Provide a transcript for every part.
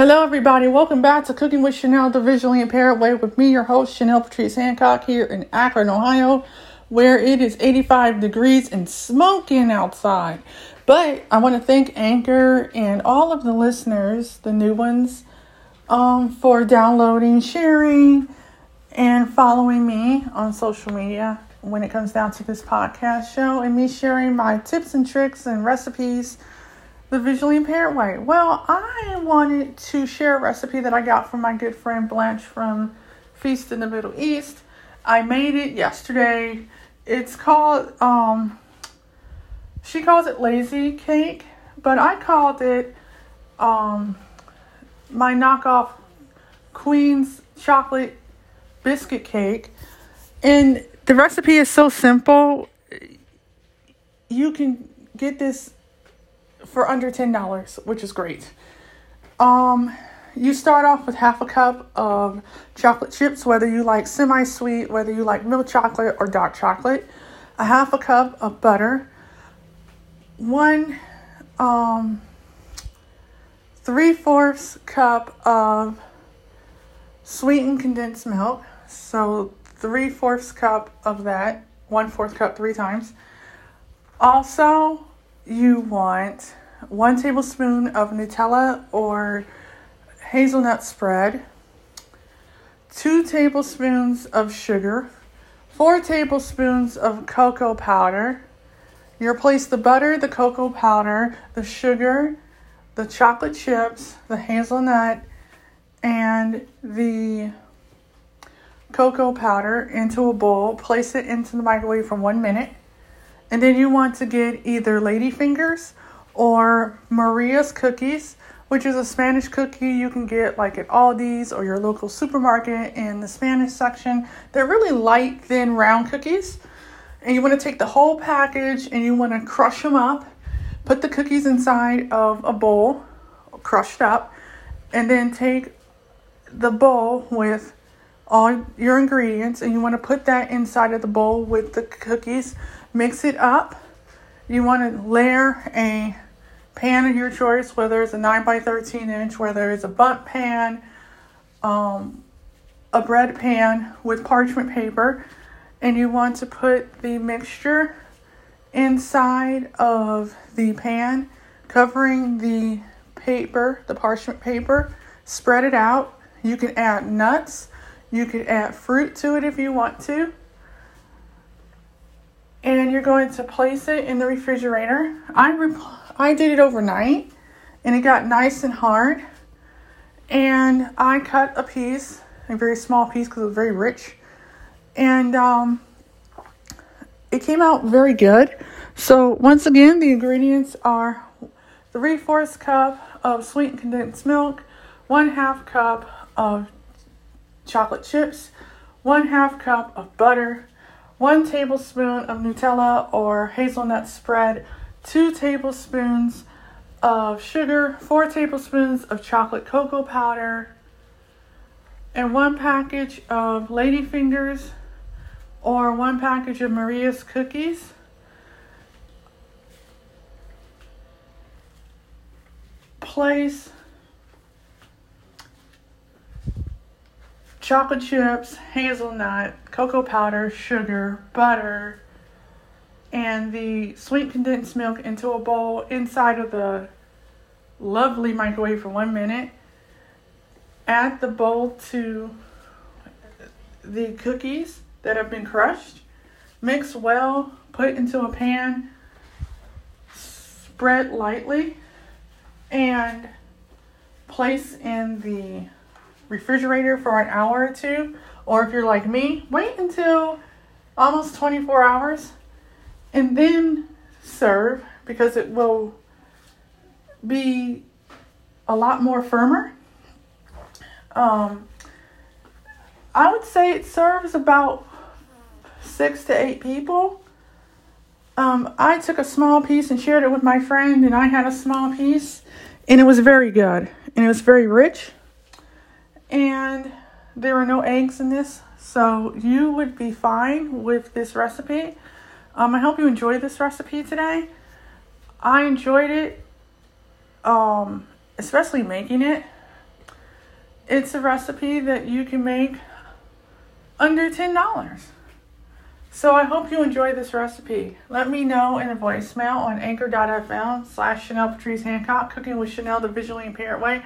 Hello, everybody. Welcome back to Cooking with Chanel, the visually impaired way, with me, your host, Chanel Patrice Hancock, here in Akron, Ohio, where it is 85 degrees and smoking outside. But I want to thank Anchor and all of the listeners, the new ones, um, for downloading, sharing, and following me on social media when it comes down to this podcast show and me sharing my tips and tricks and recipes the visually impaired way. Well, I wanted to share a recipe that I got from my good friend Blanche from Feast in the Middle East. I made it yesterday. It's called um she calls it lazy cake, but I called it um my knockoff Queen's chocolate biscuit cake. And the recipe is so simple. You can get this for under $10, which is great. Um, you start off with half a cup of chocolate chips, whether you like semi sweet, whether you like milk chocolate or dark chocolate, a half a cup of butter, one um, three fourths cup of sweetened condensed milk, so three fourths cup of that, one fourth cup three times. Also, you want one tablespoon of Nutella or hazelnut spread, two tablespoons of sugar, four tablespoons of cocoa powder. You replace the butter, the cocoa powder, the sugar, the chocolate chips, the hazelnut, and the cocoa powder into a bowl. Place it into the microwave for one minute. And then you want to get either lady fingers or Maria's cookies, which is a Spanish cookie you can get like at Aldi's or your local supermarket in the Spanish section. They're really light, thin, round cookies. And you want to take the whole package and you want to crush them up. Put the cookies inside of a bowl, crushed up, and then take the bowl with all your ingredients and you want to put that inside of the bowl with the cookies mix it up. You want to layer a pan of your choice, whether it's a 9 by 13 inch, whether it's a Bundt pan, um, a bread pan with parchment paper, and you want to put the mixture inside of the pan, covering the paper, the parchment paper, spread it out. You can add nuts, you can add fruit to it if you want to and you're going to place it in the refrigerator. I I did it overnight and it got nice and hard. And I cut a piece, a very small piece because it was very rich. And um, it came out very good. So, once again, the ingredients are three fourths cup of sweetened condensed milk, one half cup of chocolate chips, one half cup of butter, 1 tablespoon of Nutella or hazelnut spread, 2 tablespoons of sugar, 4 tablespoons of chocolate cocoa powder, and 1 package of Ladyfingers or 1 package of Maria's cookies. Place chocolate chips, hazelnut, cocoa powder, sugar, butter, and the sweet condensed milk into a bowl inside of the lovely microwave for one minute. Add the bowl to the cookies that have been crushed. Mix well, put into a pan, spread lightly, and place in the refrigerator for an hour or two. Or if you're like me, wait until almost 24 hours and then serve because it will be a lot more firmer. Um, I would say it serves about six to eight people. Um, I took a small piece and shared it with my friend, and I had a small piece, and it was very good, and it was very rich and there are no eggs in this, so you would be fine with this recipe. Um, I hope you enjoyed this recipe today. I enjoyed it, um, especially making it. it's a recipe that you can make under $10. So I hope you enjoy this recipe. Let me know in a voicemail on anchor.fm slash Chanel Patrice Hancock, Cooking with Chanel the Visually Impaired Way,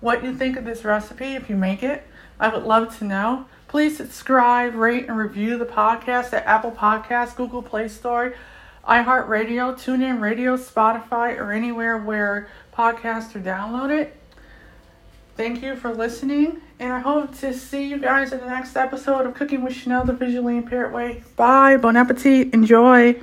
what you think of this recipe if you make it. I would love to know. Please subscribe, rate, and review the podcast at Apple Podcasts, Google Play Store, iHeartRadio, TuneIn Radio, Spotify, or anywhere where podcasts are downloaded. Thank you for listening, and I hope to see you guys in the next episode of Cooking with Chanel the Visually Impaired Way. Bye, bon appetit, enjoy.